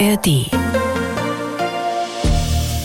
ARD.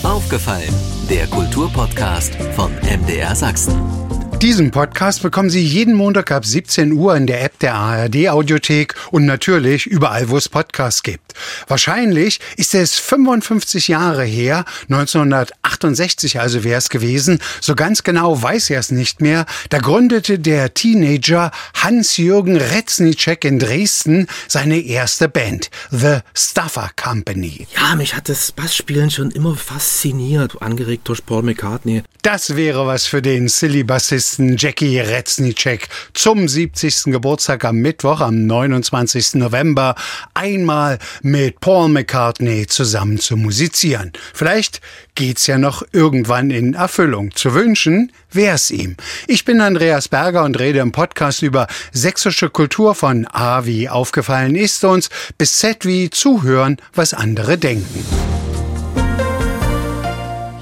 Aufgefallen, der Kulturpodcast von MDR Sachsen. Diesen Podcast bekommen Sie jeden Montag ab 17 Uhr in der App der ARD Audiothek und natürlich überall, wo es Podcasts gibt. Wahrscheinlich ist es 55 Jahre her, 1968 also wäre es gewesen, so ganz genau weiß er es nicht mehr, da gründete der Teenager Hans-Jürgen Retznicek in Dresden seine erste Band, The Stuffer Company. Ja, mich hat das Bassspielen schon immer fasziniert, angeregt durch Paul McCartney. Das wäre was für den Silly-Bassisten Jackie Retznicek zum 70. Geburtstag am Mittwoch, am 29. November, einmal mit Paul McCartney zusammen zu musizieren. Vielleicht geht's ja noch irgendwann in Erfüllung. Zu wünschen wär's ihm. Ich bin Andreas Berger und rede im Podcast über sächsische Kultur von A wie aufgefallen ist uns bis Z wie zuhören, was andere denken.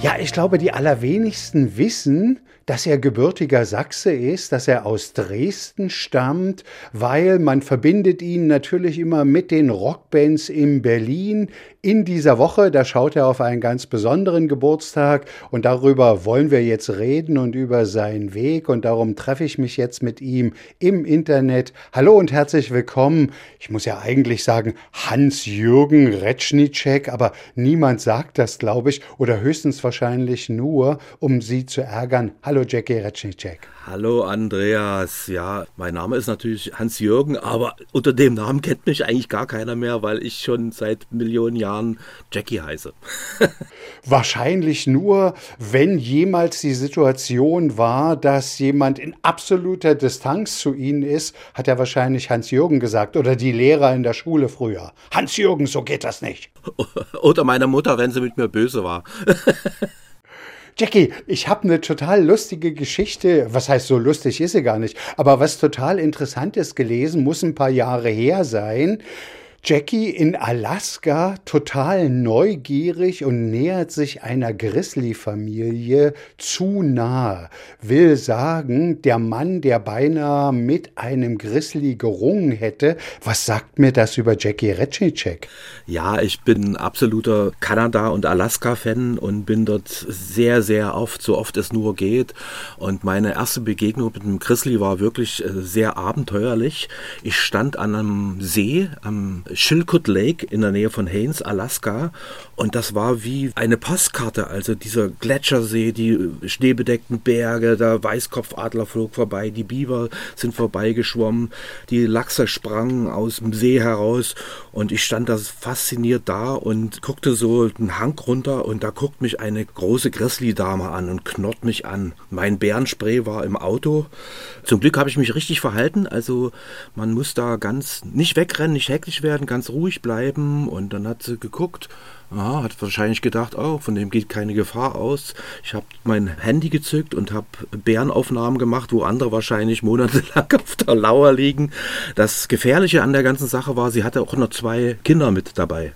Ja, ich glaube, die allerwenigsten wissen, dass er gebürtiger Sachse ist, dass er aus Dresden stammt, weil man verbindet ihn natürlich immer mit den Rockbands in Berlin. In dieser Woche, da schaut er auf einen ganz besonderen Geburtstag und darüber wollen wir jetzt reden und über seinen Weg und darum treffe ich mich jetzt mit ihm im Internet. Hallo und herzlich willkommen. Ich muss ja eigentlich sagen Hans-Jürgen Retschnitschek, aber niemand sagt das, glaube ich, oder höchstens wahrscheinlich nur, um Sie zu ärgern. Hallo Hallo Jackie Retschnicek. Hallo Andreas. Ja, mein Name ist natürlich Hans-Jürgen, aber unter dem Namen kennt mich eigentlich gar keiner mehr, weil ich schon seit Millionen Jahren Jackie heiße. Wahrscheinlich nur, wenn jemals die Situation war, dass jemand in absoluter Distanz zu Ihnen ist, hat er wahrscheinlich Hans-Jürgen gesagt oder die Lehrer in der Schule früher. Hans-Jürgen, so geht das nicht. Oder meine Mutter, wenn sie mit mir böse war. Jackie, ich habe eine total lustige Geschichte. Was heißt so lustig ist sie gar nicht, aber was total interessantes gelesen, muss ein paar Jahre her sein. Jackie in Alaska total neugierig und nähert sich einer Grizzly-Familie zu nahe. Will sagen, der Mann, der beinahe mit einem Grizzly gerungen hätte. Was sagt mir das über Jackie Retschnicek? Ja, ich bin absoluter Kanada- und Alaska-Fan und bin dort sehr, sehr oft, so oft es nur geht. Und meine erste Begegnung mit einem Grizzly war wirklich äh, sehr abenteuerlich. Ich stand an einem See, am Chilcoot Lake in der Nähe von Haines, Alaska. Und das war wie eine Postkarte. Also dieser Gletschersee, die schneebedeckten Berge, der Weißkopfadler flog vorbei, die Biber sind vorbeigeschwommen, die Lachse sprangen aus dem See heraus. Und ich stand da fasziniert da und guckte so einen Hang runter und da guckt mich eine große Grizzly-Dame an und knurrt mich an. Mein Bärenspray war im Auto. Zum Glück habe ich mich richtig verhalten. Also man muss da ganz nicht wegrennen, nicht hektisch werden, ganz ruhig bleiben. Und dann hat sie geguckt, aha, hat wahrscheinlich gedacht, oh, von dem geht keine Gefahr aus. Ich habe mein Handy gezückt und habe Bärenaufnahmen gemacht, wo andere wahrscheinlich monatelang auf der Lauer liegen. Das Gefährliche an der ganzen Sache war, sie hatte auch noch zwei Kinder mit dabei.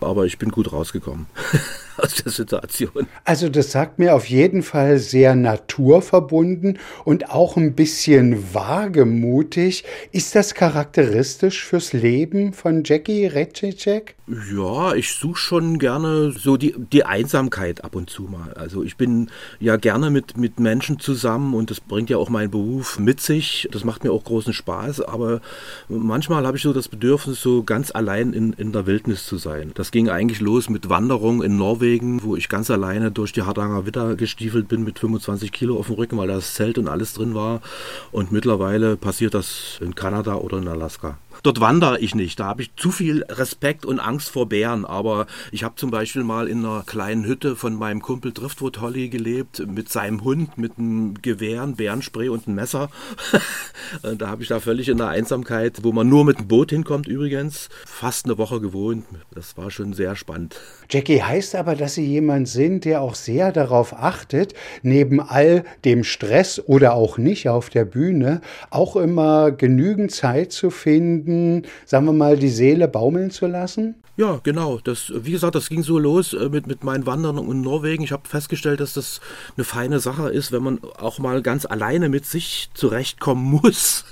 Aber ich bin gut rausgekommen. aus der Situation. Also das sagt mir auf jeden Fall sehr naturverbunden und auch ein bisschen wagemutig. Ist das charakteristisch fürs Leben von Jackie Retschicek? Ja, ich suche schon gerne so die, die Einsamkeit ab und zu mal. Also ich bin ja gerne mit, mit Menschen zusammen und das bringt ja auch mein Beruf mit sich. Das macht mir auch großen Spaß, aber manchmal habe ich so das Bedürfnis, so ganz allein in, in der Wildnis zu sein. Das ging eigentlich los mit Wanderung in Norwegen Norwegen, wo ich ganz alleine durch die Hardanger Witter gestiefelt bin mit 25 Kilo auf dem Rücken, weil das Zelt und alles drin war. Und mittlerweile passiert das in Kanada oder in Alaska. Dort wandere ich nicht. Da habe ich zu viel Respekt und Angst vor Bären. Aber ich habe zum Beispiel mal in einer kleinen Hütte von meinem Kumpel Driftwood Holly gelebt, mit seinem Hund, mit einem Gewehr, einem Bärenspray und einem Messer. da habe ich da völlig in der Einsamkeit, wo man nur mit dem Boot hinkommt übrigens, fast eine Woche gewohnt. Das war schon sehr spannend. Jackie heißt aber, dass Sie jemand sind, der auch sehr darauf achtet, neben all dem Stress oder auch nicht auf der Bühne, auch immer genügend Zeit zu finden, finden, sagen wir mal, die Seele baumeln zu lassen? Ja, genau. Das, wie gesagt, das ging so los äh, mit, mit meinen Wandern in Norwegen. Ich habe festgestellt, dass das eine feine Sache ist, wenn man auch mal ganz alleine mit sich zurechtkommen muss.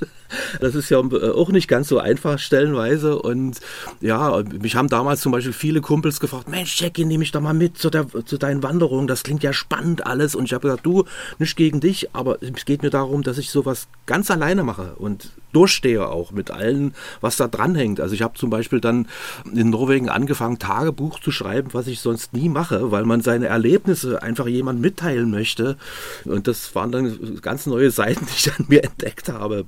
Das ist ja äh, auch nicht ganz so einfach stellenweise. Und ja, mich haben damals zum Beispiel viele Kumpels gefragt, Mensch, Jackie, nehme ich doch mal mit zu, der, zu deinen Wanderungen. Das klingt ja spannend alles. Und ich habe gesagt, du, nicht gegen dich, aber es geht mir darum, dass ich sowas ganz alleine mache und durchstehe auch mit allen, was da dranhängt. Also ich habe zum Beispiel dann in Norwegen angefangen, Tagebuch zu schreiben, was ich sonst nie mache, weil man seine Erlebnisse einfach jemand mitteilen möchte. Und das waren dann ganz neue Seiten, die ich an mir entdeckt habe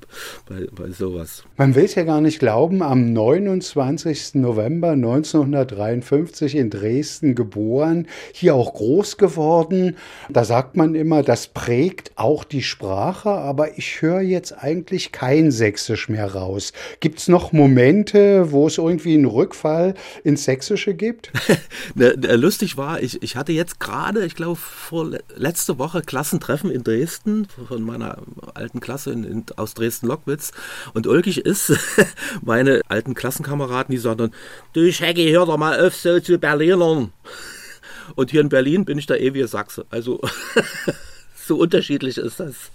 bei, bei sowas. Man will es ja gar nicht glauben, am 29. November 1953 in Dresden geboren, hier auch groß geworden. Da sagt man immer, das prägt auch die Sprache, aber ich höre jetzt eigentlich kein Sächsisch mehr raus. Gibt es noch Momente, wo es irgendwie einen Rückfall ins Sächsische gibt? Ne, ne, lustig war, ich, ich hatte jetzt gerade, ich glaube, vor letzte Woche Klassentreffen in Dresden von meiner alten Klasse in, in, aus Dresden-Lockwitz. Und ulkig ist, meine alten Klassenkameraden, die sagen dann, du Schecki, hör doch mal auf so zu Berlinern. Und hier in Berlin bin ich der ewige Sachse. Also so unterschiedlich ist das.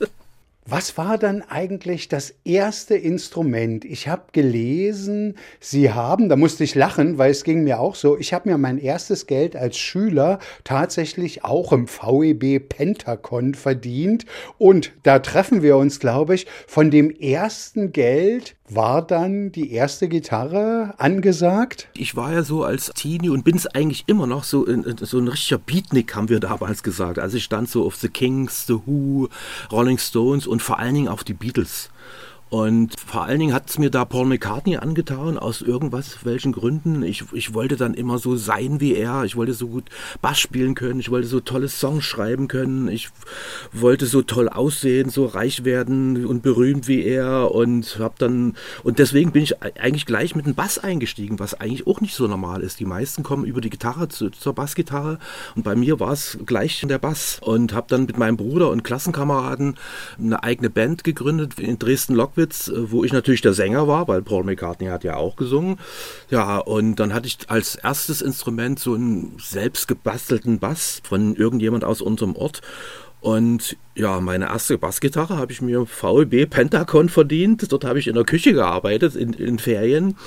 Was war dann eigentlich das erste Instrument? Ich habe gelesen, Sie haben, da musste ich lachen, weil es ging mir auch so, ich habe mir mein erstes Geld als Schüler tatsächlich auch im VEB Pentacon verdient und da treffen wir uns, glaube ich, von dem ersten Geld war dann die erste Gitarre angesagt? Ich war ja so als Teenie und bin es eigentlich immer noch so, so ein richtiger Beatnik, haben wir damals gesagt. Also ich stand so auf The Kings, The Who, Rolling Stones und vor allen Dingen auf die Beatles. Und vor allen Dingen hat es mir da Paul McCartney angetan, aus irgendwas, welchen Gründen. Ich, ich wollte dann immer so sein wie er. Ich wollte so gut Bass spielen können. Ich wollte so tolle Songs schreiben können. Ich wollte so toll aussehen, so reich werden und berühmt wie er. Und hab dann, und deswegen bin ich eigentlich gleich mit dem Bass eingestiegen, was eigentlich auch nicht so normal ist. Die meisten kommen über die Gitarre zu, zur Bassgitarre. Und bei mir war es gleich der Bass. Und habe dann mit meinem Bruder und Klassenkameraden eine eigene Band gegründet in Dresden-Lockwitz Auschwitz, äh, wo ich natürlich der Sänger war, weil Paul McCartney hat ja auch gesungen. Ja, und dann hatte ich als erstes Instrument so einen selbst gebastelten Bass von irgendjemand aus unserem Ort. Und ja, meine erste Bassgitarre habe ich mir VEB Pentacon verdient. Dort habe ich in der Küche gearbeitet, in, in Ferien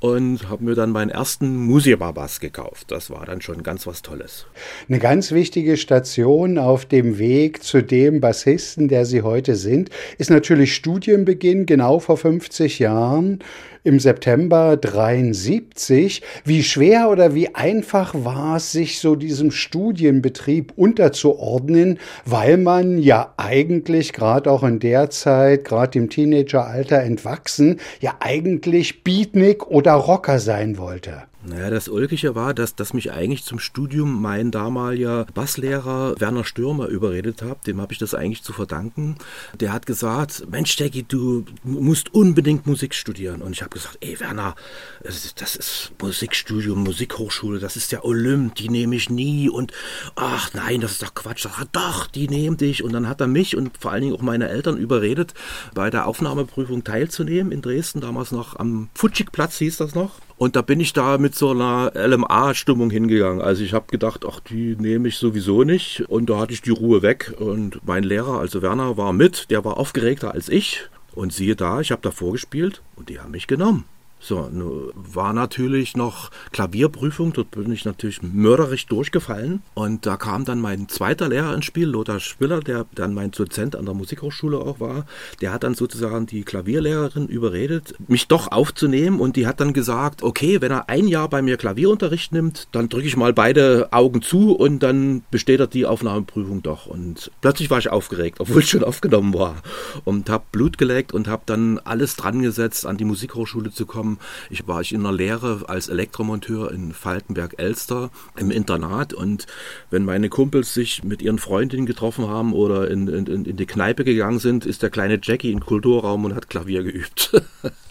und habe mir dann meinen ersten Musiba-Bass gekauft. Das war dann schon ganz was Tolles. Eine ganz wichtige Station auf dem Weg zu dem Bassisten, der Sie heute sind, ist natürlich Studienbeginn, genau vor 50 Jahren im September 73. Wie schwer oder wie einfach war es, sich so diesem Studienbetrieb unterzuordnen, weil man ja eigentlich gerade auch in der Zeit, gerade im Teenageralter entwachsen, ja eigentlich Beatnik oder Rocker sein wollte? Naja, das Ulkige war, dass, dass mich eigentlich zum Studium mein damaliger Basslehrer Werner Stürmer überredet hat. Dem habe ich das eigentlich zu verdanken. Der hat gesagt, Mensch, Stecki, du musst unbedingt Musik studieren. Und ich habe gesagt, ey Werner, das ist, Musikstudium, Musikhochschule, das ist der Olymp, die nehme ich nie. Und ach nein, das ist doch Quatsch. Sag, doch, die nehmen dich. Und dann hat er mich und vor allen Dingen auch meine Eltern überredet, bei der Aufnahmeprüfung teilzunehmen in Dresden, damals noch am Futschigplatz hieß das noch. Und da bin ich da mit so einer LMA-Stimmung hingegangen. Also ich habe gedacht, ach, die nehme ich sowieso nicht. Und da hatte ich die Ruhe weg. Und mein Lehrer, also Werner, war mit. Der war aufgeregter als ich. Und siehe da, ich habe da vorgespielt und die haben mich genommen. So, war natürlich noch Klavierprüfung, dort bin ich natürlich mörderisch durchgefallen. Und da kam dann mein zweiter Lehrer ins Spiel, Lothar Spiller, der dann mein Dozent an der Musikhochschule auch war. Der hat dann sozusagen die Klavierlehrerin überredet, mich doch aufzunehmen. Und die hat dann gesagt, okay, wenn er ein Jahr bei mir Klavierunterricht nimmt, dann drücke ich mal beide Augen zu und dann besteht er die Aufnahmeprüfung doch. Und plötzlich war ich aufgeregt, obwohl ich schon aufgenommen war. Und habe Blut geleckt und habe dann alles dran gesetzt, an die Musikhochschule zu kommen ich war ich in der Lehre als Elektromonteur in Falkenberg-Elster im Internat und wenn meine Kumpels sich mit ihren Freundinnen getroffen haben oder in, in, in die Kneipe gegangen sind, ist der kleine Jackie im Kulturraum und hat Klavier geübt.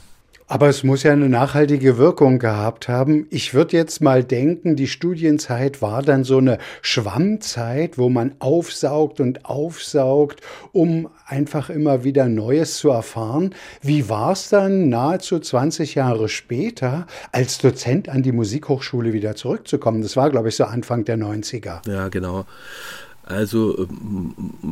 Aber es muss ja eine nachhaltige Wirkung gehabt haben. Ich würde jetzt mal denken, die Studienzeit war dann so eine Schwammzeit, wo man aufsaugt und aufsaugt, um einfach immer wieder Neues zu erfahren. Wie war es dann nahezu 20 Jahre später, als Dozent an die Musikhochschule wieder zurückzukommen? Das war, glaube ich, so Anfang der 90er. Ja, genau. Also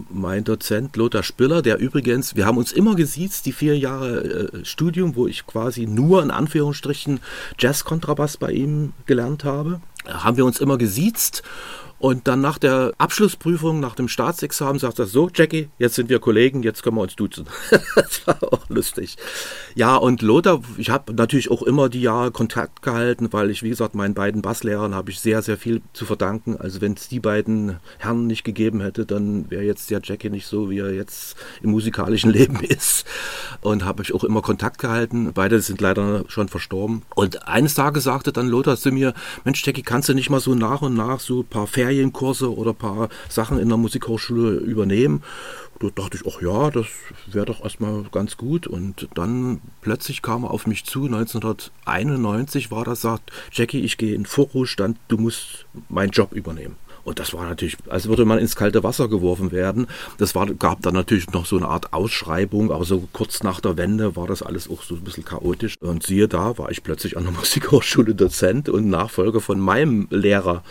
mein Dozent Lothar Spiller, der übrigens, wir haben uns immer gesiezt, die vier Jahre äh, Studium, wo ich quasi nur in Anführungsstrichen Jazz-Kontrabass bei ihm gelernt habe, haben wir uns immer gesiezt und dann nach der Abschlussprüfung, nach dem Staatsexamen, sagt er so, Jackie, jetzt sind wir Kollegen, jetzt können wir uns duzen. das war auch lustig. Ja, und Lothar, ich habe natürlich auch immer die Jahre Kontakt gehalten, weil ich, wie gesagt, meinen beiden Basslehrern habe ich sehr, sehr viel zu verdanken. Also wenn es die beiden Herren nicht gegeben hätte, dann wäre jetzt der Jackie nicht so, wie er jetzt im musikalischen Leben ist. Und habe ich auch immer Kontakt gehalten. Beide sind leider schon verstorben. Und eines Tages sagte dann Lothar zu mir, Mensch, Jackie, kannst du nicht mal so nach und nach so ein paar Ferien Ferienkurse oder ein paar Sachen in der Musikhochschule übernehmen. Da dachte ich, ach ja, das wäre doch erstmal ganz gut. Und dann plötzlich kam er auf mich zu, 1991 war das, sagt, Jackie, ich gehe in Vorruhestand, du musst meinen Job übernehmen. Und das war natürlich, als würde man ins kalte Wasser geworfen werden. Das war, gab dann natürlich noch so eine Art Ausschreibung, aber so kurz nach der Wende war das alles auch so ein bisschen chaotisch. Und siehe da, war ich plötzlich an der Musikhochschule Dozent und Nachfolger von meinem Lehrer.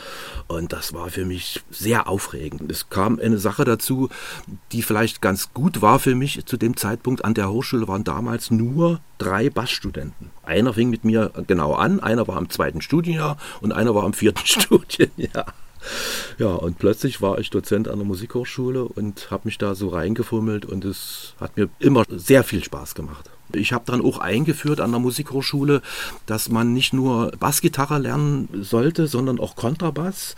Und das war für mich sehr aufregend. Es kam eine Sache dazu, die vielleicht ganz gut war für mich zu dem Zeitpunkt. An der Hochschule waren damals nur drei Bassstudenten. Einer fing mit mir genau an, einer war im zweiten Studienjahr und einer war im vierten Studienjahr. Ja, und plötzlich war ich Dozent an der Musikhochschule und habe mich da so reingefummelt und es hat mir immer sehr viel Spaß gemacht. Ich habe dann auch eingeführt an der Musikhochschule, dass man nicht nur Bassgitarre lernen sollte, sondern auch Kontrabass.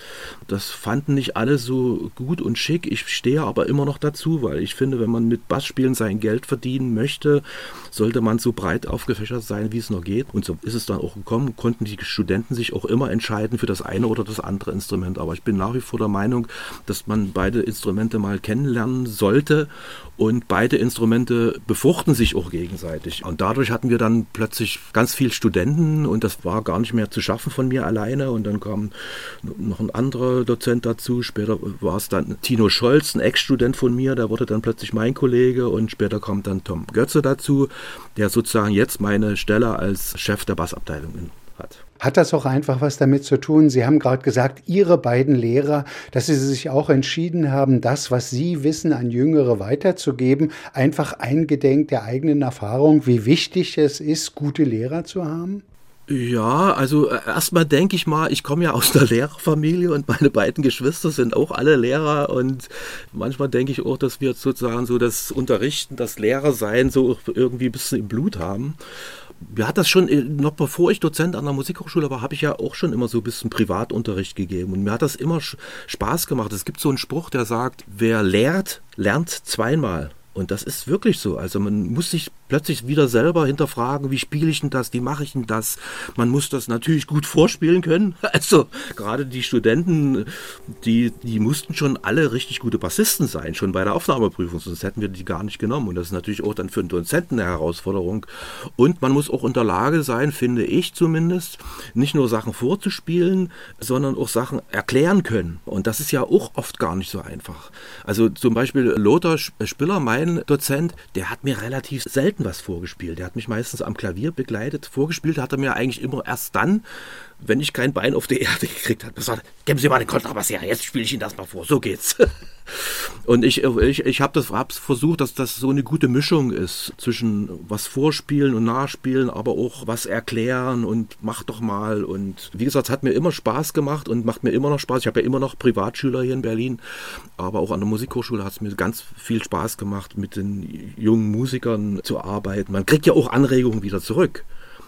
Das fanden nicht alle so gut und schick. Ich stehe aber immer noch dazu, weil ich finde, wenn man mit Bassspielen sein Geld verdienen möchte, sollte man so breit aufgefächert sein, wie es nur geht. Und so ist es dann auch gekommen, konnten die Studenten sich auch immer entscheiden für das eine oder das andere Instrument. Aber ich bin nach wie vor der Meinung, dass man beide Instrumente mal kennenlernen sollte und beide Instrumente befruchten sich auch gegenseitig. Und dadurch hatten wir dann plötzlich ganz viele Studenten und das war gar nicht mehr zu schaffen von mir alleine. Und dann kam noch ein anderer Dozent dazu. Später war es dann Tino Scholz, ein Ex-Student von mir, der wurde dann plötzlich mein Kollege. Und später kam dann Tom Götze dazu, der sozusagen jetzt meine Stelle als Chef der Bassabteilung hat. Hat das auch einfach was damit zu tun? Sie haben gerade gesagt, Ihre beiden Lehrer, dass Sie sich auch entschieden haben, das, was Sie wissen, an Jüngere weiterzugeben, einfach eingedenk der eigenen Erfahrung, wie wichtig es ist, gute Lehrer zu haben? Ja, also äh, erstmal denke ich mal, ich komme ja aus der Lehrerfamilie und meine beiden Geschwister sind auch alle Lehrer und manchmal denke ich auch, dass wir sozusagen so das Unterrichten, das Lehrersein so irgendwie ein bisschen im Blut haben mir hat das schon, äh, noch bevor ich Dozent an der Musikhochschule war, habe ich ja auch schon immer so ein bisschen Privatunterricht gegeben. Und mir hat das immer Spaß gemacht. Es gibt so einen Spruch, der sagt, wer lehrt, lernt zweimal. Und das ist wirklich so. Also man muss sich plötzlich wieder selber hinterfragen, wie spiele ich denn das, wie mache ich denn das? Man muss das natürlich gut vorspielen können. Also gerade die Studenten, die, die mussten schon alle richtig gute Bassisten sein, schon bei der Aufnahmeprüfung, sonst hätten wir die gar nicht genommen. Und das ist natürlich auch dann für einen Dozenten eine Herausforderung. Und man muss auch in der Lage sein, finde ich zumindest, nicht nur Sachen vorzuspielen, sondern auch Sachen erklären können. Und das ist ja auch oft gar nicht so einfach. Also zum Beispiel Lothar Spiller, mein Dozent, der hat mir relativ selten was vorgespielt. Der hat mich meistens am Klavier begleitet. Vorgespielt hat er mir eigentlich immer erst dann, wenn ich kein Bein auf die Erde gekriegt habe. Gesagt, geben Sie mal den Kontrabass her, jetzt spiele ich Ihnen das mal vor. So geht's. Und ich, ich, ich habe das hab's versucht, dass das so eine gute Mischung ist zwischen was vorspielen und nachspielen, aber auch was erklären und mach doch mal. Und wie gesagt, es hat mir immer Spaß gemacht und macht mir immer noch Spaß. Ich habe ja immer noch Privatschüler hier in Berlin, aber auch an der Musikhochschule hat es mir ganz viel Spaß gemacht, mit den jungen Musikern zu arbeiten. Man kriegt ja auch Anregungen wieder zurück.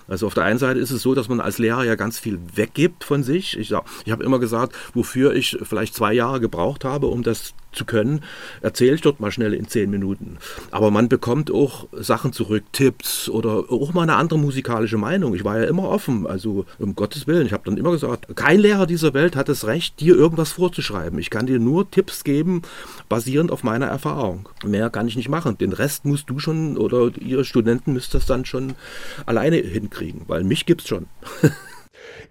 Also auf der einen Seite ist es so, dass man als Lehrer ja ganz viel weggibt von sich. Ich, ich habe immer gesagt, wofür ich vielleicht zwei Jahre gebraucht habe, um das zu können, erzähle ich dort mal schnell in zehn Minuten. Aber man bekommt auch Sachen zurück, Tipps oder auch mal eine andere musikalische Meinung. Ich war ja immer offen, also um Gottes Willen. Ich habe dann immer gesagt, kein Lehrer dieser Welt hat das Recht, dir irgendwas vorzuschreiben. Ich kann dir nur Tipps geben, basierend auf meiner Erfahrung. Mehr kann ich nicht machen. Den Rest musst du schon oder ihr Studenten müsst das dann schon alleine hinkriegen, weil mich gibt's schon.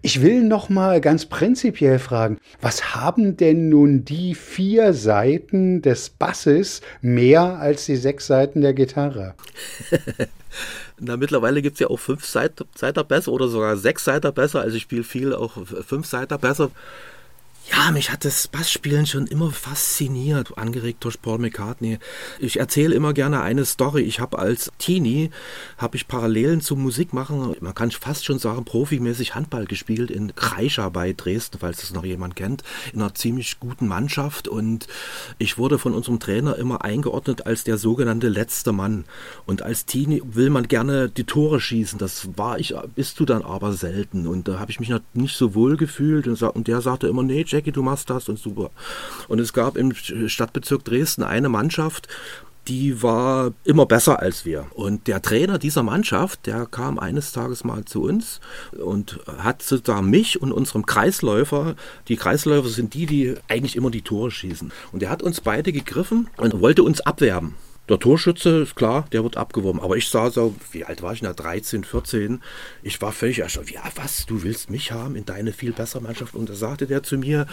Ich will noch mal ganz prinzipiell fragen, was haben denn nun die vier Seiten des Basses mehr als die sechs Seiten der Gitarre? Na, mittlerweile gibt es ja auch fünf Seiter besser oder sogar sechs Seiter besser. Also ich spiele viel auch fünf Seiter besser. Ja, mich hat das Bassspielen schon immer fasziniert, angeregt durch Paul McCartney. Ich erzähle immer gerne eine Story. Ich habe als Teenie, habe ich Parallelen zum Musikmachen, man kann fast schon sagen, profimäßig Handball gespielt in Kreischer bei Dresden, falls das noch jemand kennt, in einer ziemlich guten Mannschaft und ich wurde von unserem Trainer immer eingeordnet als der sogenannte letzte Mann. Und als Teenie will man gerne die Tore schießen. Das war ich, bist du dann aber selten. Und da habe ich mich nicht so wohl gefühlt und der sagte immer, nee, Jackie, du machst das und super. Und es gab im Stadtbezirk Dresden eine Mannschaft, die war immer besser als wir. Und der Trainer dieser Mannschaft, der kam eines Tages mal zu uns und hat sozusagen mich und unserem Kreisläufer, die Kreisläufer sind die, die eigentlich immer die Tore schießen. Und der hat uns beide gegriffen und wollte uns abwerben. Der Torschütze ist klar, der wird abgeworben. Aber ich sah so, wie alt war ich da? 13, 14. Ich war völlig erstaunt. Ja, was? Du willst mich haben in deine viel bessere Mannschaft? Und da sagte der zu mir,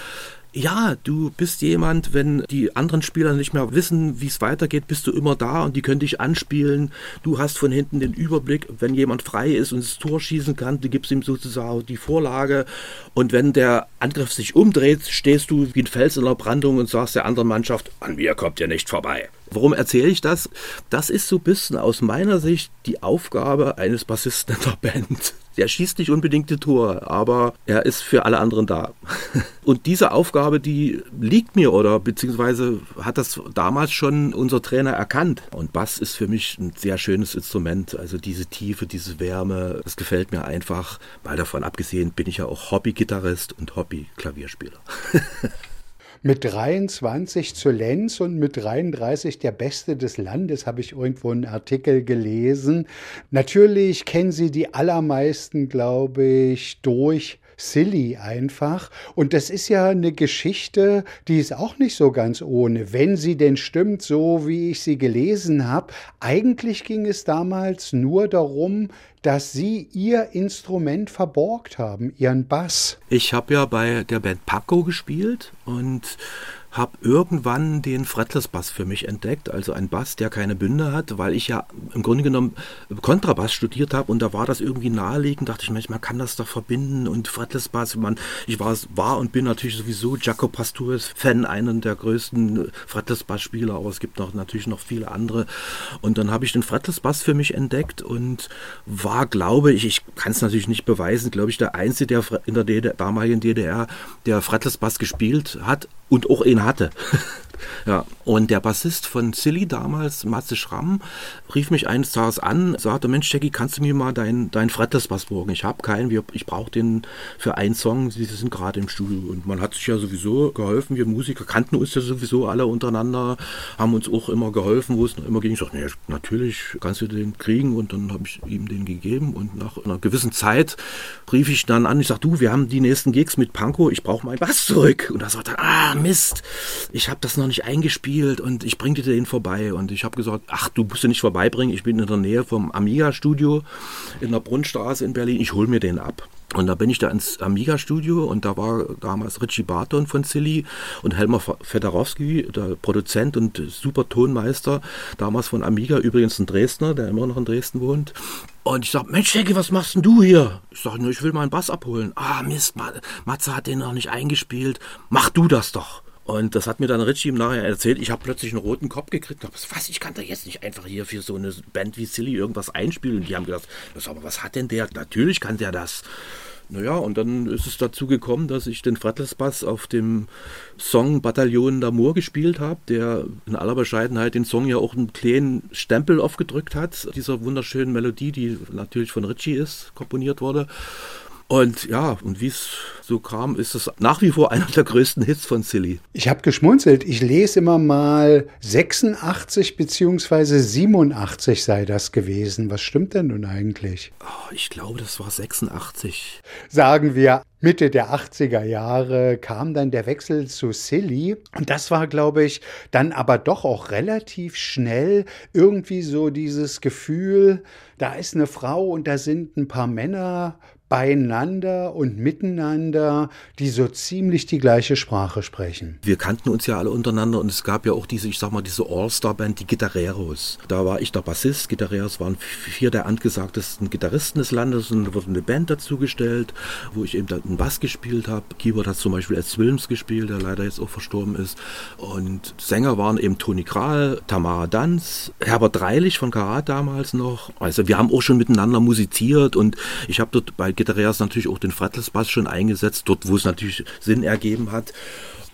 ja, du bist jemand, wenn die anderen Spieler nicht mehr wissen, wie es weitergeht, bist du immer da und die können dich anspielen. Du hast von hinten den Überblick, wenn jemand frei ist und das Tor schießen kann, du gibst ihm sozusagen die Vorlage. Und wenn der Angriff sich umdreht, stehst du wie ein Fels in der Brandung und sagst der anderen Mannschaft, an mir kommt ihr nicht vorbei. Warum erzähle ich das? Das ist so ein bisschen aus meiner Sicht die Aufgabe eines Bassisten in der Band. Der schießt nicht unbedingt die Tor, aber er ist für alle anderen da. Und diese Aufgabe, die liegt mir oder beziehungsweise hat das damals schon unser Trainer erkannt. Und Bass ist für mich ein sehr schönes Instrument. Also diese Tiefe, diese Wärme, das gefällt mir einfach. Weil davon abgesehen bin ich ja auch Hobby-Gitarrist und Hobby-Klavierspieler. mit 23 zu Lenz und mit 33 der Beste des Landes, habe ich irgendwo einen Artikel gelesen. Natürlich kennen Sie die allermeisten, glaube ich, durch silly einfach. Und das ist ja eine Geschichte, die ist auch nicht so ganz ohne, wenn sie denn stimmt, so wie ich sie gelesen habe. Eigentlich ging es damals nur darum, dass Sie Ihr Instrument verborgt haben, Ihren Bass. Ich habe ja bei der Band Paco gespielt und habe irgendwann den Fretless-Bass für mich entdeckt, also ein Bass, der keine Bünde hat, weil ich ja im Grunde genommen Kontrabass studiert habe und da war das irgendwie naheliegend, dachte ich, manchmal kann das doch verbinden und Fretless-Bass, man, ich war, war und bin natürlich sowieso Jaco Pastores Fan, einen der größten Fretless-Bass-Spieler, aber es gibt noch natürlich noch viele andere. Und dann habe ich den Fretless-Bass für mich entdeckt und war, glaube ich, ich kann es natürlich nicht beweisen, glaube ich, der Einzige, der in der DDR, damaligen DDR, der Fretless-Bass gespielt hat, und auch ihn hatte. Ja, und der Bassist von Silly damals, Matze Schramm, rief mich eines Tages an, sagte, Mensch, Jackie, kannst du mir mal deinen dein Fretless-Bass borgen? Ich habe keinen, ich brauche den für einen Song, sie sind gerade im Studio. Und man hat sich ja sowieso geholfen, wir Musiker kannten uns ja sowieso alle untereinander, haben uns auch immer geholfen, wo es noch immer ging. Ich sagte, nee, natürlich kannst du den kriegen. Und dann habe ich ihm den gegeben. Und nach einer gewissen Zeit rief ich dann an, ich sage, du, wir haben die nächsten Gigs mit Panko, ich brauche meinen Bass zurück. Und da sagte ah, Mist, ich habe das noch nicht eingespielt und ich bringe dir den vorbei. Und ich habe gesagt, ach, du musst den nicht vorbeibringen, ich bin in der Nähe vom Amiga-Studio in der Brunnstraße in Berlin, ich hole mir den ab. Und da bin ich da ins Amiga-Studio und da war damals Richie Barton von Silly und Helmer Fedorowski, der Produzent und super Tonmeister, damals von Amiga, übrigens ein Dresdner, der immer noch in Dresden wohnt. Und ich sag, Mensch, Jackie, was machst denn du hier? Ich sag, ich will meinen Bass abholen. Ah, Mist, Matze hat den noch nicht eingespielt. Mach du das doch. Und das hat mir dann Richie im Nachhinein erzählt. Ich habe plötzlich einen roten Kopf gekriegt. Ich was, ich kann da jetzt nicht einfach hier für so eine Band wie Silly irgendwas einspielen. Und die haben gedacht, aber was hat denn der? Natürlich kann der das. Naja, und dann ist es dazu gekommen, dass ich den Fretless Bass auf dem Song Bataillon d'Amour gespielt habe, der in aller Bescheidenheit den Song ja auch einen kleinen Stempel aufgedrückt hat, dieser wunderschönen Melodie, die natürlich von Richie ist, komponiert wurde. Und ja, und wie es so kam, ist es nach wie vor einer der größten Hits von Silly. Ich habe geschmunzelt. Ich lese immer mal 86 beziehungsweise 87 sei das gewesen. Was stimmt denn nun eigentlich? Oh, ich glaube, das war 86. Sagen wir Mitte der 80er Jahre kam dann der Wechsel zu Silly und das war, glaube ich, dann aber doch auch relativ schnell irgendwie so dieses Gefühl, da ist eine Frau und da sind ein paar Männer beieinander und miteinander die so ziemlich die gleiche Sprache sprechen. Wir kannten uns ja alle untereinander und es gab ja auch diese, ich sag mal, diese All-Star-Band, die Gitarreros. Da war ich der Bassist, Gitarreros waren vier der angesagtesten Gitarristen des Landes und da wurde eine Band dazugestellt, wo ich eben einen Bass gespielt habe. Keyboard hat zum Beispiel S. Wilms gespielt, der leider jetzt auch verstorben ist. Und Sänger waren eben Toni Kral, Tamara Danz, Herbert Dreilich von Karat damals noch. Also wir haben auch schon miteinander musiziert und ich habe dort bei Gitarreros natürlich auch den Fretless-Bass schon eingesetzt, dort wo es natürlich Sinn ergeben hat.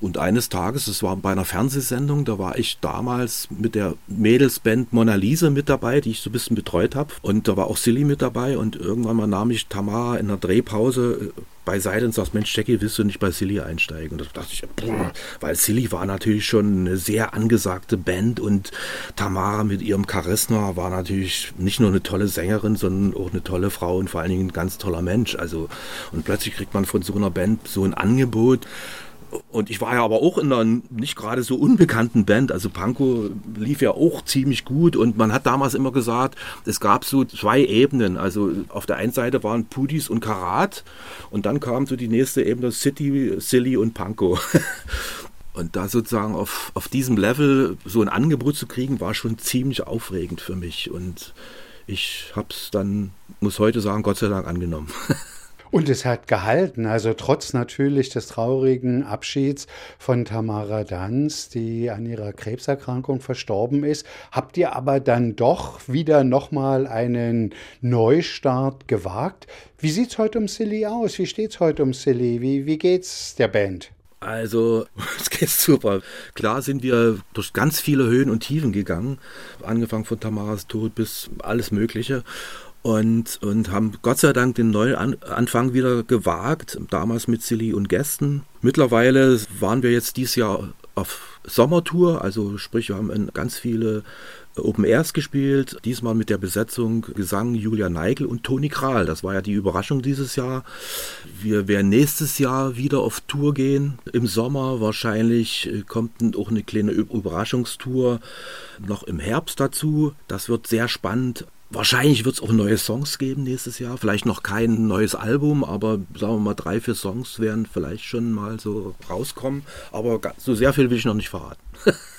Und eines Tages, es war bei einer Fernsehsendung, da war ich damals mit der Mädelsband Mona Lisa mit dabei, die ich so ein bisschen betreut habe. Und da war auch Silly mit dabei. Und irgendwann mal nahm ich Tamara in der Drehpause beiseite und sagte, Mensch, Jackie, willst du nicht bei Silly einsteigen? Und da dachte ich, boah, weil Silly war natürlich schon eine sehr angesagte Band und Tamara mit ihrem Charisma war natürlich nicht nur eine tolle Sängerin, sondern auch eine tolle Frau und vor allen Dingen ein ganz toller Mensch. Also, und plötzlich kriegt man von so einer Band so ein Angebot. Und ich war ja aber auch in einer nicht gerade so unbekannten Band. Also Panko lief ja auch ziemlich gut und man hat damals immer gesagt, es gab so zwei Ebenen. Also auf der einen Seite waren Pudis und Karat und dann kam so die nächste Ebene City, Silly und Panko. Und da sozusagen auf, auf diesem Level so ein Angebot zu kriegen, war schon ziemlich aufregend für mich. Und ich habe es dann, muss heute sagen, Gott sei Dank angenommen. Und es hat gehalten, also trotz natürlich des traurigen Abschieds von Tamara Danz, die an ihrer Krebserkrankung verstorben ist, habt ihr aber dann doch wieder nochmal einen Neustart gewagt. Wie sieht es heute um Silly aus? Wie steht es heute um Silly? Wie, wie geht's der Band? Also, es geht super. Klar sind wir durch ganz viele Höhen und Tiefen gegangen, angefangen von Tamaras Tod bis alles Mögliche und, und haben Gott sei Dank den Neuanfang wieder gewagt, damals mit Silly und Gästen. Mittlerweile waren wir jetzt dieses Jahr auf Sommertour, also sprich, wir haben ganz viele Open Airs gespielt, diesmal mit der Besetzung Gesang Julia Neigel und Toni Kral. Das war ja die Überraschung dieses Jahr. Wir werden nächstes Jahr wieder auf Tour gehen. Im Sommer wahrscheinlich äh, kommt auch eine kleine Überraschungstour noch im Herbst dazu. Das wird sehr spannend. Wahrscheinlich wird es auch neue Songs geben nächstes Jahr. Vielleicht noch kein neues Album, aber sagen wir mal, drei, vier Songs werden vielleicht schon mal so rauskommen. Aber so sehr viel will ich noch nicht verraten.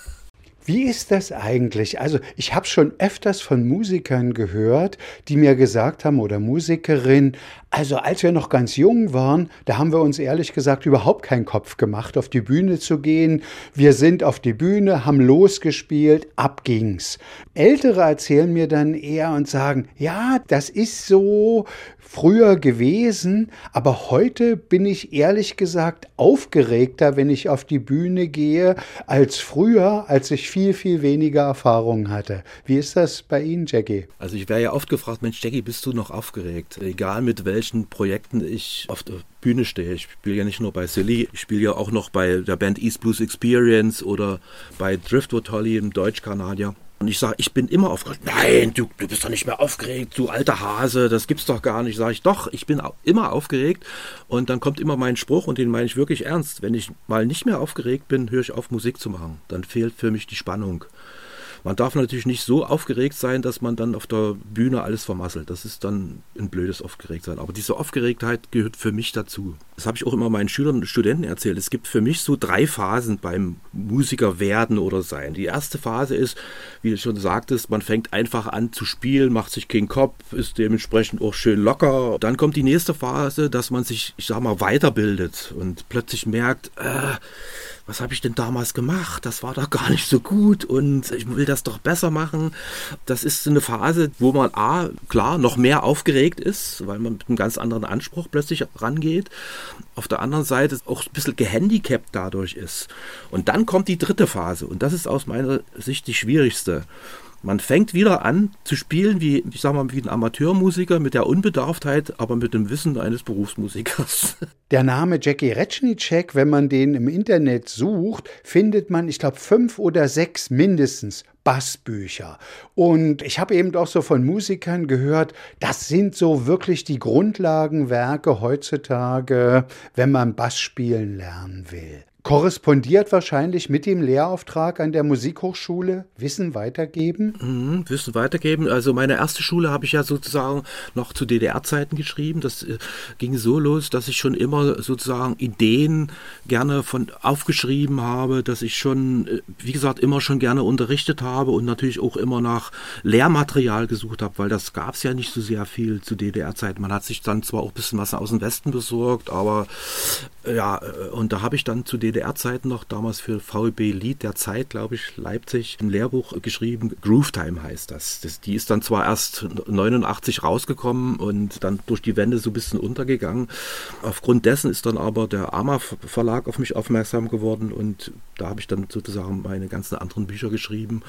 Wie ist das eigentlich? Also ich habe schon öfters von Musikern gehört, die mir gesagt haben oder Musikerinnen, also als wir noch ganz jung waren, da haben wir uns ehrlich gesagt überhaupt keinen Kopf gemacht, auf die Bühne zu gehen. Wir sind auf die Bühne, haben losgespielt, ab ging's. Ältere erzählen mir dann eher und sagen, ja, das ist so, früher gewesen, aber heute bin ich ehrlich gesagt aufgeregter, wenn ich auf die Bühne gehe, als früher, als ich viel, viel weniger Erfahrung hatte. Wie ist das bei Ihnen, Jackie? Also ich wäre ja oft gefragt, Mensch, Jackie, bist du noch aufgeregt? Egal mit welchen Projekten ich auf der Bühne stehe. Ich spiele ja nicht nur bei Silly, ich spiele ja auch noch bei der Band East Blues Experience oder bei Driftwood Holly im Deutsch-Kanadier. Und ich sage, ich bin immer aufgeregt. Nein, du, du bist doch nicht mehr aufgeregt, du alter Hase, das gibt's doch gar nicht. Sage ich, doch, ich bin immer aufgeregt. Und dann kommt immer mein Spruch und den meine ich wirklich ernst. Wenn ich mal nicht mehr aufgeregt bin, höre ich auf, Musik zu machen. Dann fehlt für mich die Spannung. Man darf natürlich nicht so aufgeregt sein, dass man dann auf der Bühne alles vermasselt. Das ist dann ein blödes Aufgeregtsein. Aber diese Aufgeregtheit gehört für mich dazu. Das habe ich auch immer meinen Schülern und Studenten erzählt. Es gibt für mich so drei Phasen beim Musiker werden oder sein. Die erste Phase ist, wie du schon sagtest, man fängt einfach an zu spielen, macht sich keinen Kopf, ist dementsprechend auch schön locker. Dann kommt die nächste Phase, dass man sich, ich sag mal, weiterbildet und plötzlich merkt, äh, was habe ich denn damals gemacht? Das war doch gar nicht so gut und ich will das doch besser machen. Das ist eine Phase, wo man A, klar, noch mehr aufgeregt ist, weil man mit einem ganz anderen Anspruch plötzlich rangeht. Auf der anderen Seite auch ein bisschen gehandicapt dadurch ist. Und dann kommt die dritte Phase und das ist aus meiner Sicht die schwierigste. Man fängt wieder an zu spielen wie, ich sag mal, wie ein Amateurmusiker mit der Unbedarftheit, aber mit dem Wissen eines Berufsmusikers. Der Name Jackie Retschnicek, wenn man den im Internet sucht, findet man, ich glaube, fünf oder sechs mindestens Bassbücher. Und ich habe eben auch so von Musikern gehört, das sind so wirklich die Grundlagenwerke heutzutage, wenn man Bass spielen lernen will korrespondiert wahrscheinlich mit dem Lehrauftrag an der Musikhochschule Wissen weitergeben? Mhm, Wissen weitergeben. Also meine erste Schule habe ich ja sozusagen noch zu DDR-Zeiten geschrieben. Das äh, ging so los, dass ich schon immer sozusagen Ideen gerne von aufgeschrieben habe, dass ich schon, äh, wie gesagt, immer schon gerne unterrichtet habe und natürlich auch immer nach Lehrmaterial gesucht habe, weil das gab es ja nicht so sehr viel zu DDR-Zeiten. Man hat sich dann zwar auch ein bisschen was aus dem Westen besorgt, aber ja, und da habe ich dann zu DDR DDR-Zeiten noch, damals für VEB Lied der Zeit, glaube ich, Leipzig, ein Lehrbuch geschrieben. Groove Time heißt das. das. Die ist dann zwar erst 89 rausgekommen und dann durch die Wände so ein bisschen untergegangen. Aufgrund dessen ist dann aber der AMA Verlag auf mich aufmerksam geworden und da habe ich dann sozusagen meine ganzen anderen Bücher geschrieben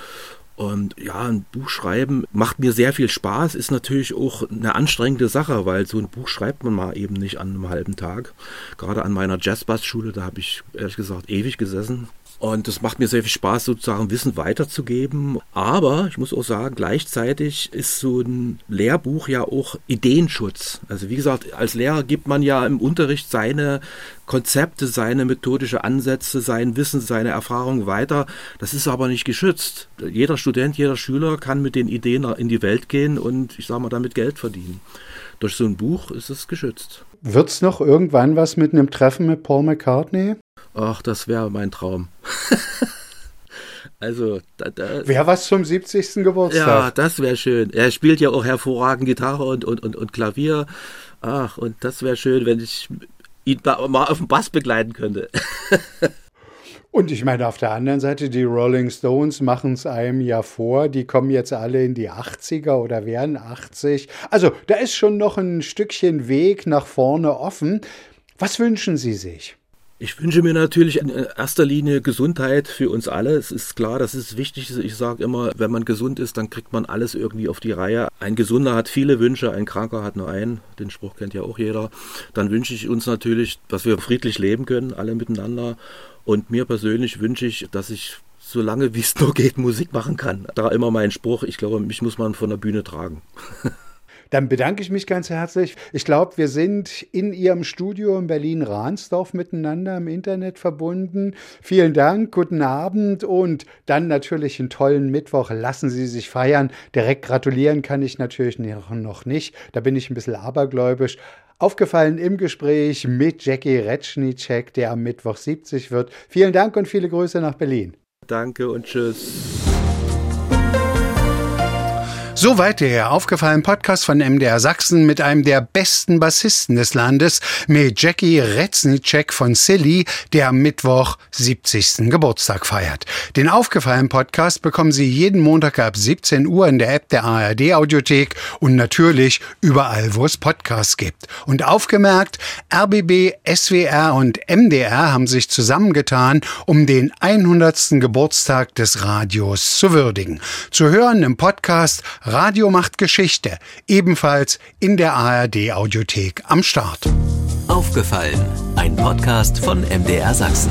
und ja, ein Buch schreiben macht mir sehr viel Spaß, ist natürlich auch eine anstrengende Sache, weil so ein Buch schreibt man mal eben nicht an einem halben Tag. Gerade an meiner Jazzbass-Schule, da habe ich ehrlich gesagt ewig gesessen und es macht mir sehr viel Spaß, sozusagen Wissen weiterzugeben. Aber ich muss auch sagen, gleichzeitig ist so ein Lehrbuch ja auch Ideenschutz. Also wie gesagt, als Lehrer gibt man ja im Unterricht seine Konzepte, seine methodische Ansätze, sein Wissen, seine Erfahrungen weiter. Das ist aber nicht geschützt. Jeder Student, jeder Schüler kann mit den Ideen in die Welt gehen und ich sage mal damit Geld verdienen. Durch so ein Buch ist es geschützt. Wird es noch irgendwann was mit einem Treffen mit Paul McCartney? Ach, das wäre mein Traum. also, da, da, wäre was zum 70. Geburtstag. Ja, das wäre schön. Er spielt ja auch hervorragend Gitarre und, und, und, und Klavier. Ach, und das wäre schön, wenn ich ihn mal auf dem Bass begleiten könnte. Und ich meine, auf der anderen Seite, die Rolling Stones machen es einem ja vor. Die kommen jetzt alle in die 80er oder werden 80. Also da ist schon noch ein Stückchen Weg nach vorne offen. Was wünschen Sie sich? Ich wünsche mir natürlich in erster Linie Gesundheit für uns alle. Es ist klar, das ist wichtig. Ich sage immer, wenn man gesund ist, dann kriegt man alles irgendwie auf die Reihe. Ein Gesunder hat viele Wünsche, ein Kranker hat nur einen. Den Spruch kennt ja auch jeder. Dann wünsche ich uns natürlich, dass wir friedlich leben können, alle miteinander. Und mir persönlich wünsche ich, dass ich so lange wie es nur geht Musik machen kann. Da immer mein Spruch, ich glaube, mich muss man von der Bühne tragen. Dann bedanke ich mich ganz herzlich. Ich glaube, wir sind in Ihrem Studio in Berlin-Rahnsdorf miteinander im Internet verbunden. Vielen Dank, guten Abend und dann natürlich einen tollen Mittwoch. Lassen Sie sich feiern. Direkt gratulieren kann ich natürlich noch nicht. Da bin ich ein bisschen abergläubisch. Aufgefallen im Gespräch mit Jackie Retschnicek, der am Mittwoch 70 wird. Vielen Dank und viele Grüße nach Berlin. Danke und tschüss. Soweit der aufgefallene Podcast von MDR Sachsen mit einem der besten Bassisten des Landes, mit Jackie Retznicek von Silly, der am Mittwoch 70. Geburtstag feiert. Den aufgefallenen Podcast bekommen Sie jeden Montag ab 17 Uhr in der App der ARD Audiothek und natürlich überall, wo es Podcasts gibt. Und aufgemerkt, RBB, SWR und MDR haben sich zusammengetan, um den 100. Geburtstag des Radios zu würdigen. Zu hören im Podcast Radio macht Geschichte, ebenfalls in der ARD Audiothek am Start. Aufgefallen, ein Podcast von MDR Sachsen.